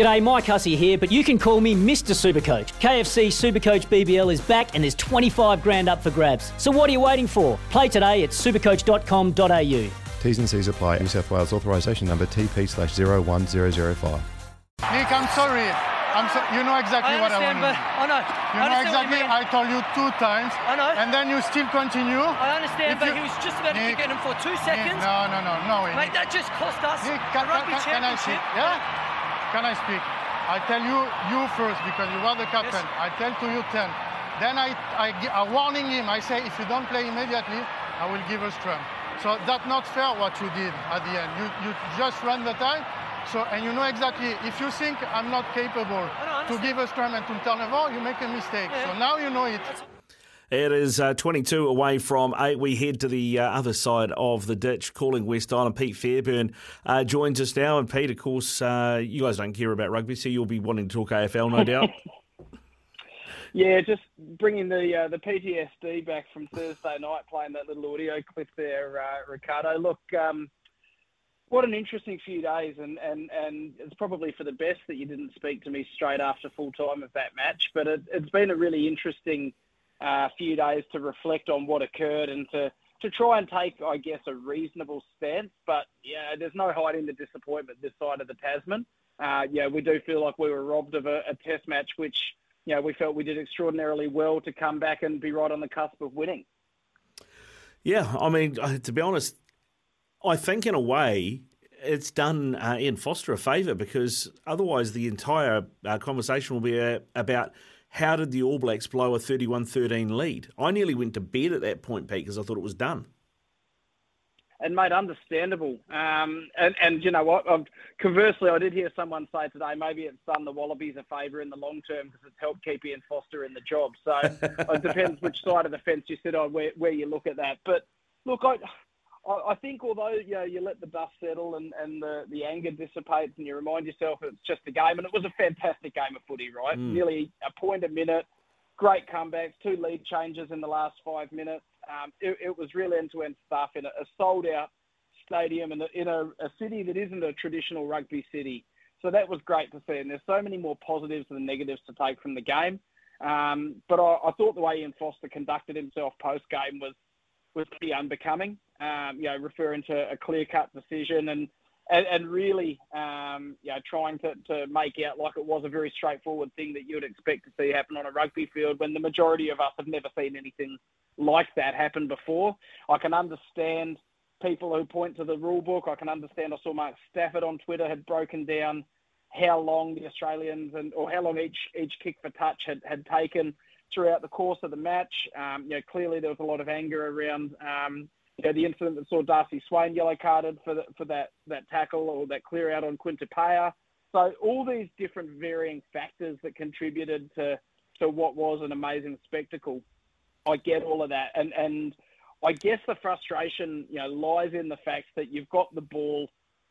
G'day, Mike Hussey here, but you can call me Mr. Supercoach. KFC Supercoach BBL is back and there's 25 grand up for grabs. So what are you waiting for? Play today at supercoach.com.au. T's and C's apply. New South Wales authorisation number TP slash 01005. Nick, I'm sorry. I'm so, you know exactly what I what I understand, want. but I know. You I know exactly. What you mean. I told you two times. I know. And then you still continue. I understand, If but you- he was just about to Nick, kick at him for two Nick, seconds. no, no, no, no way. Mate, Nick. that just cost us Nick, the can, rugby can, can I speak? championship. Yeah? Can I speak? I tell you, you first because you are the captain. Yes. I tell to you 10. Then I, I, I warning him. I say, if you don't play immediately, I will give a scrum. So that's not fair what you did at the end. You, you just run the time. So, and you know exactly, if you think I'm not capable I to give a scrum and to turn over, you make a mistake. So now you know it. It is uh, 22 away from 8. We head to the uh, other side of the ditch, calling West Island. Pete Fairbairn uh, joins us now. And Pete, of course, uh, you guys don't care about rugby, so you'll be wanting to talk AFL, no doubt. Yeah, just bringing the uh, the PTSD back from Thursday night, playing that little audio clip there, uh, Ricardo. Look, um, what an interesting few days, and, and, and it's probably for the best that you didn't speak to me straight after full time of that match. But it, it's been a really interesting uh, few days to reflect on what occurred and to to try and take, I guess, a reasonable stance. But yeah, there's no hiding the disappointment this side of the Tasman. Uh, yeah, we do feel like we were robbed of a, a Test match, which you know, we felt we did extraordinarily well to come back and be right on the cusp of winning. yeah, I mean, uh, to be honest, I think in a way it's done uh, Ian Foster a favour because otherwise the entire uh, conversation will be uh, about how did the All Blacks blow a 31 13 lead. I nearly went to bed at that point, Pete, because I thought it was done. And mate, understandable. Um, and, and you know what? i conversely, I did hear someone say today maybe it's done the Wallabies a favour in the long term because it's helped keep Ian Foster in the job. So it depends which side of the fence you sit on, where, where you look at that. But look, I, I I think although you, know, you let the dust settle and, and the, the anger dissipates and you remind yourself it's just a game, and it was a fantastic game of footy, right? Nearly a point a minute, great comebacks, two lead changes in the last five minutes. Um, it, it was real end-to-end stuff in a, a sold-out stadium in, a, in a, a city that isn't a traditional rugby city. So that was great to see. And there's so many more positives than negatives to take from the game. Um, but I, I thought the way Ian Foster conducted himself post-game was was pretty unbecoming. Um, you know, referring to a clear-cut decision and and, and really, um, you know, trying to, to make out like it was a very straightforward thing that you would expect to see happen on a rugby field when the majority of us have never seen anything like that happen before. I can understand people who point to the rule book. I can understand. I saw Mark Stafford on Twitter had broken down how long the Australians and or how long each each kick for touch had, had taken throughout the course of the match. Um, you know, clearly there was a lot of anger around um, you know, the incident that saw Darcy Swain yellow carded for the, for that that tackle or that clear out on Quinn Tupaea. So all these different varying factors that contributed to to what was an amazing spectacle. I get all of that, and and I guess the frustration, you know, lies in the fact that you've got the ball,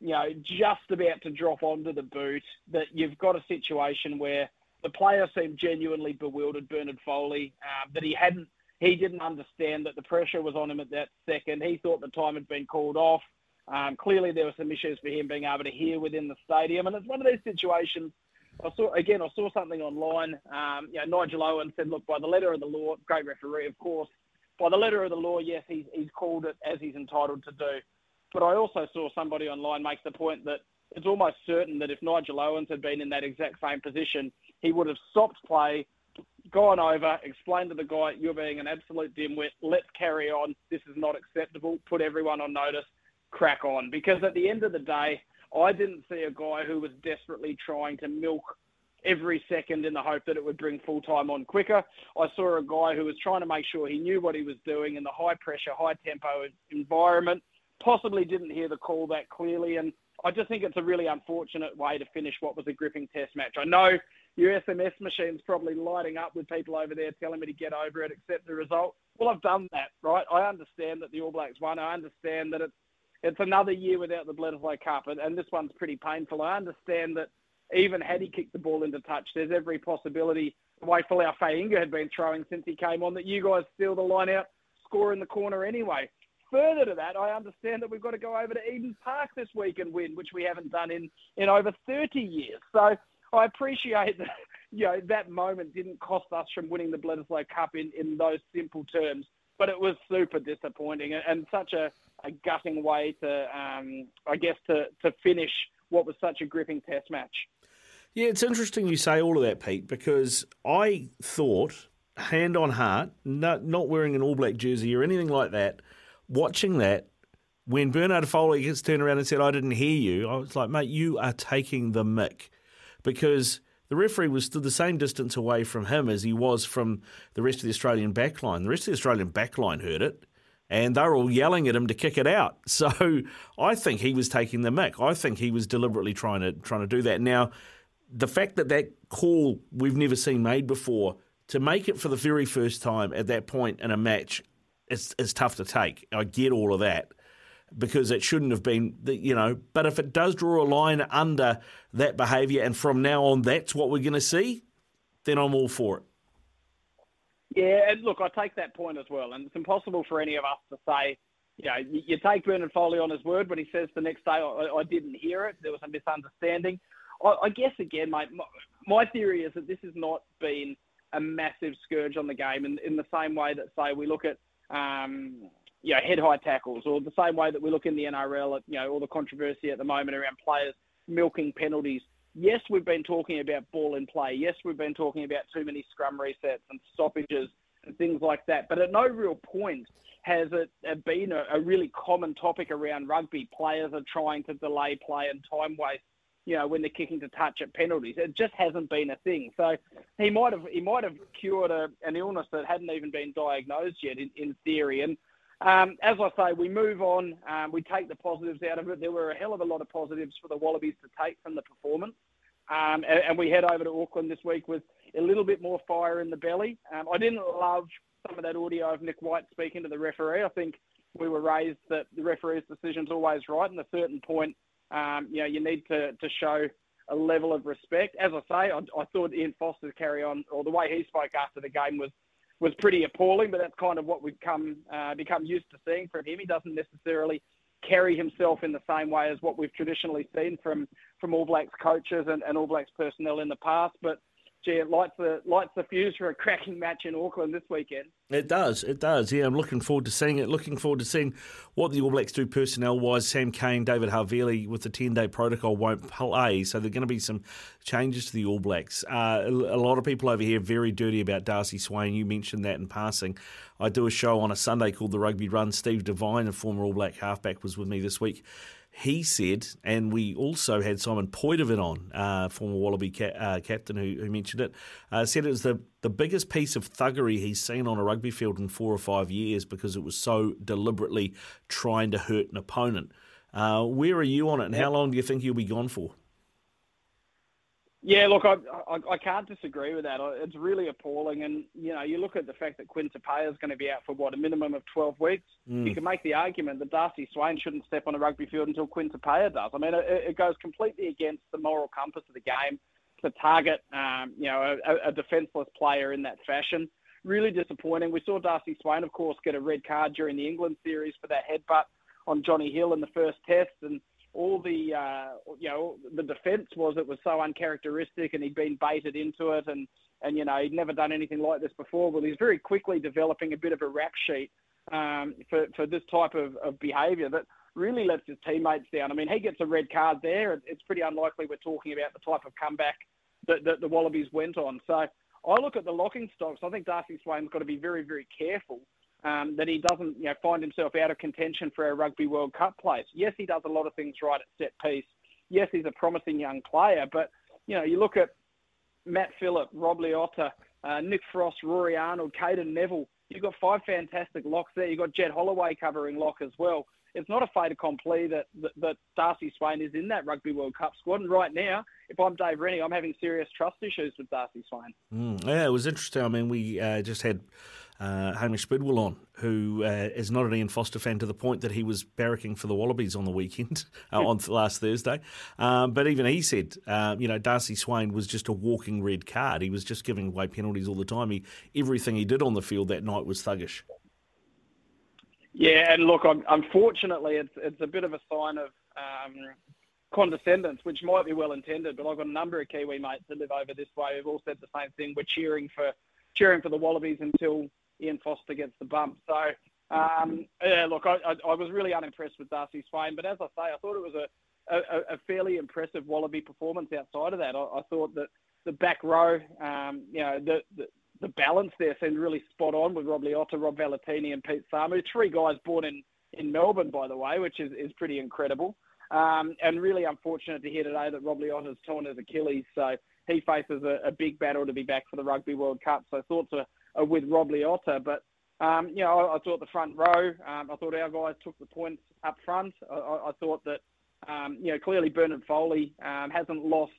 you know, just about to drop onto the boot. That you've got a situation where the player seemed genuinely bewildered, Bernard Foley, um, that he hadn't, he didn't understand that the pressure was on him at that second. He thought the time had been called off. Um, clearly, there were some issues for him being able to hear within the stadium, and it's one of these situations. I saw again. I saw something online. Um, you know, Nigel Owens said, "Look, by the letter of the law, great referee, of course. By the letter of the law, yes, he's he's called it as he's entitled to do." But I also saw somebody online make the point that it's almost certain that if Nigel Owens had been in that exact same position, he would have stopped play, gone over, explained to the guy, "You're being an absolute dimwit. Let's carry on. This is not acceptable. Put everyone on notice. Crack on." Because at the end of the day, I didn't see a guy who was desperately trying to milk every second in the hope that it would bring full time on quicker. I saw a guy who was trying to make sure he knew what he was doing in the high pressure, high tempo environment, possibly didn't hear the call that clearly. And I just think it's a really unfortunate way to finish what was a gripping test match. I know your SMS machine's probably lighting up with people over there telling me to get over it, accept the result. Well, I've done that, right? I understand that the All Blacks won. I understand that it's it's another year without the Bledisloe Cup, and, and this one's pretty painful. I understand that even had he kicked the ball into touch, there's every possibility the way Folau Fainga'a had been throwing since he came on that you guys steal the line out, score in the corner anyway. Further to that, I understand that we've got to go over to Eden Park this week and win, which we haven't done in, in over 30 years. So I appreciate that, you know, that moment didn't cost us from winning the Bledisloe Cup in, in those simple terms, but it was super disappointing and, and such a, a gutting way to, um, I guess, to, to finish what was such a gripping test match. Yeah, it's interesting you say all of that, Pete, because I thought, hand on heart, not, not wearing an All Black jersey or anything like that, watching that, when Bernard Foley gets turned around and said, I didn't hear you, I was like, mate, you are taking the mick. Because the referee was stood the same distance away from him as he was from the rest of the Australian backline. The rest of the Australian backline heard it and they were all yelling at him to kick it out. So I think he was taking the mick. I think he was deliberately trying to trying to do that. Now, the fact that that call we've never seen made before to make it for the very first time at that point in a match is, is tough to take. I get all of that because it shouldn't have been, you know. But if it does draw a line under that behaviour, and from now on that's what we're going to see, then I'm all for it. Yeah, and look, I take that point as well, and it's impossible for any of us to say, you know, you, take Bernard Foley on his word when he says the next day, I, I didn't hear it, there was a misunderstanding. I, I guess again, mate, my, my theory is that this has not been a massive scourge on the game in, in the same way that, say, we look at, um, you know, head high tackles, or the same way that we look in the NRL at, you know, all the controversy at the moment around players milking penalties yes, we've been talking about ball in play. Yes, we've been talking about too many scrum resets and stoppages and things like that. But at no real point has it been a, a really common topic around rugby. Players are trying to delay play and time waste. You know, when they're kicking to touch at penalties, it just hasn't been a thing. So he might have he might have cured a, an illness that hadn't even been diagnosed yet, in, in theory. And um, as I say, we move on. Um, we take the positives out of it. There were a hell of a lot of positives for the Wallabies to take from the performance. Um, and, and, we head over to Auckland this week with a little bit more fire in the belly. Um, I didn't love some of that audio of Nick White speaking to the referee. I think we were raised that the referee's decision is always right. And a certain point, um, you know, you need to, to show a level of respect. As I say, I, I thought Ian Foster's carry on, or the way he spoke after the game was was pretty appalling. But that's kind of what we've come uh, become used to seeing from him. He doesn't necessarily carry himself in the same way as what we've traditionally seen from from All Blacks coaches and, and All Blacks personnel in the past. But gee, it lights the lights the fuse for a cracking match in Auckland this weekend. It does, it does. Yeah, I'm looking forward to seeing it. Looking forward to seeing what the All Blacks do personnel wise. Sam Cane, David Havili with the 10 day protocol won't play, so there are going to be some changes to the All Blacks. Uh, a lot of people over here very dirty about Darcy Swain. You mentioned that in passing. I do a show on a Sunday called The Rugby Run. Steve Devine, a former All Black halfback, was with me this week he said, and we also had Simon Poidevin on, uh, former Wallaby ca- uh, captain who, who, mentioned it, uh, said it was the, the biggest piece of thuggery he's seen on a rugby field in four or five years because it was so deliberately trying to hurt an opponent. Uh, where are you on it, and how long do you think he'll be gone for? Yeah, look, I, I, I can't disagree with that. It's really appalling, and you know, you look at the fact that Quinn Tupaea is going to be out for what a minimum of twelve weeks. Mm. You can make the argument that Darcy Swain shouldn't step on a rugby field until Quinn Tupaea does. I mean, it, it goes completely against the moral compass of the game to target, um, you know, a, a defenceless player in that fashion. Really disappointing. We saw Darcy Swain, of course, get a red card during the England series for that headbutt on Johnny Hill in the first test, and all the uh, you know the defence was it was so uncharacteristic and he'd been baited into it and and you know he'd never done anything like this before. Well, he's very quickly developing a bit of a rap sheet um, for for this type of, of behaviour that really lets his teammates down. I mean, he gets a red card there. It's pretty unlikely we're talking about the type of comeback that, that the Wallabies went on. So I look at the locking stocks. I think Darcy Swain's got to be very very careful um, that he doesn't you know, find himself out of contention for a Rugby World Cup place. Yes, he does a lot of things right at set piece. Yes, he's a promising young player, but you know, you look at Matt Phillip, Rob Leota, uh, Nick Frost, Rory Arnold, Cadeyrn Neville. You've got five fantastic locks there. You've got Jed Holloway covering lock as well. It's not a fait accompli that, that, that Darcy Swain is in that Rugby World Cup squad. And right now, if I'm Dave Rennie, I'm having serious trust issues with Darcy Swain. Mm, yeah, it was interesting. I mean, we uh, just had uh, Hamish Bidwell on, who uh, is not an Ian Foster fan to the point that he was barracking for the Wallabies on the weekend, uh, on last Thursday. Um, but even he said, uh, you know, Darcy Swain was just a walking red card. He was just giving away penalties all the time. He, everything he did on the field that night was thuggish. Yeah, and look, unfortunately, it's it's a bit of a sign of um, condescendence, which might be well intended. But I've got a number of Kiwi mates that live over this way who've all said the same thing. We're cheering for cheering for the Wallabies until Ian Foster gets the bump. So um, yeah, look, I, I, I, was really unimpressed with Darcy Swain, but as I say, I thought it was a, a, a fairly impressive Wallaby performance outside of that. I, I thought that the back row, um, you know, the, the, the balance there seemed really spot on with Rob Leota, Rob Valetini, and Pete Samu. Three guys born in, in Melbourne, by the way, which is, is pretty incredible. Um, and really unfortunate to hear today that Rob Leota's torn his Achilles, so he faces a, a, big battle to be back for the Rugby World Cup. So thoughts are with Rob Leota, but um, you know, I, I, thought the front row, um, I thought our guys took the points up front. I, I thought that, um, you know, clearly Bernard Foley um, hasn't lost,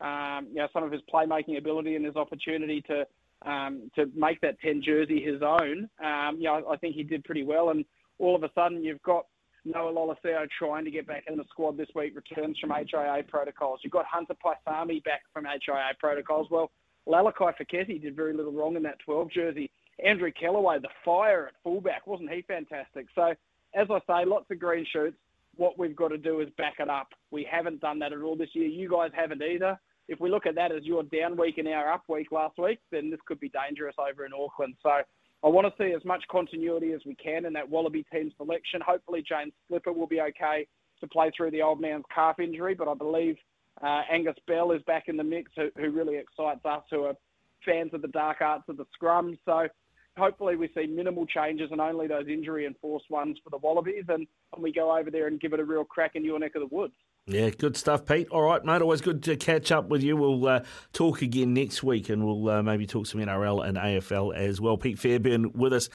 um, you know, some of his playmaking ability and his opportunity to um, to make that 10 jersey his own. you know, I think he did pretty well. And all of a sudden, you've got Noah Lolesio trying to get back in the squad this week, returns from HIA protocols. You've got Hunter Paisami back from HIA protocols. Well, Lalakai Foketi did very little wrong in that 12 jersey. Andrew Kellaway, the fire at fullback, wasn't he fantastic? So, as I say, lots of green shoots. What we've got to do is back it up. We haven't done that at all this year. You guys haven't either. If we look at that as your down week and our up week last week, then this could be dangerous over in Auckland. So I want to see as much continuity as we can in that Wallaby team selection. Hopefully, James Slipper will be okay to play through the old man's calf injury, but I believe uh, Angus Bell is back in the mix, who, who really excites us who are fans of the dark arts of the scrum. So hopefully we see minimal changes and only those injury enforced ones for the Wallabies, and, and we go over there and give it a real crack in your neck of the woods. Yeah, good stuff, Pete. All right, mate. Always good to catch up with you. We'll uh, talk again next week, and we'll uh, maybe talk some NRL and AFL as well. Pete Fairbairn with us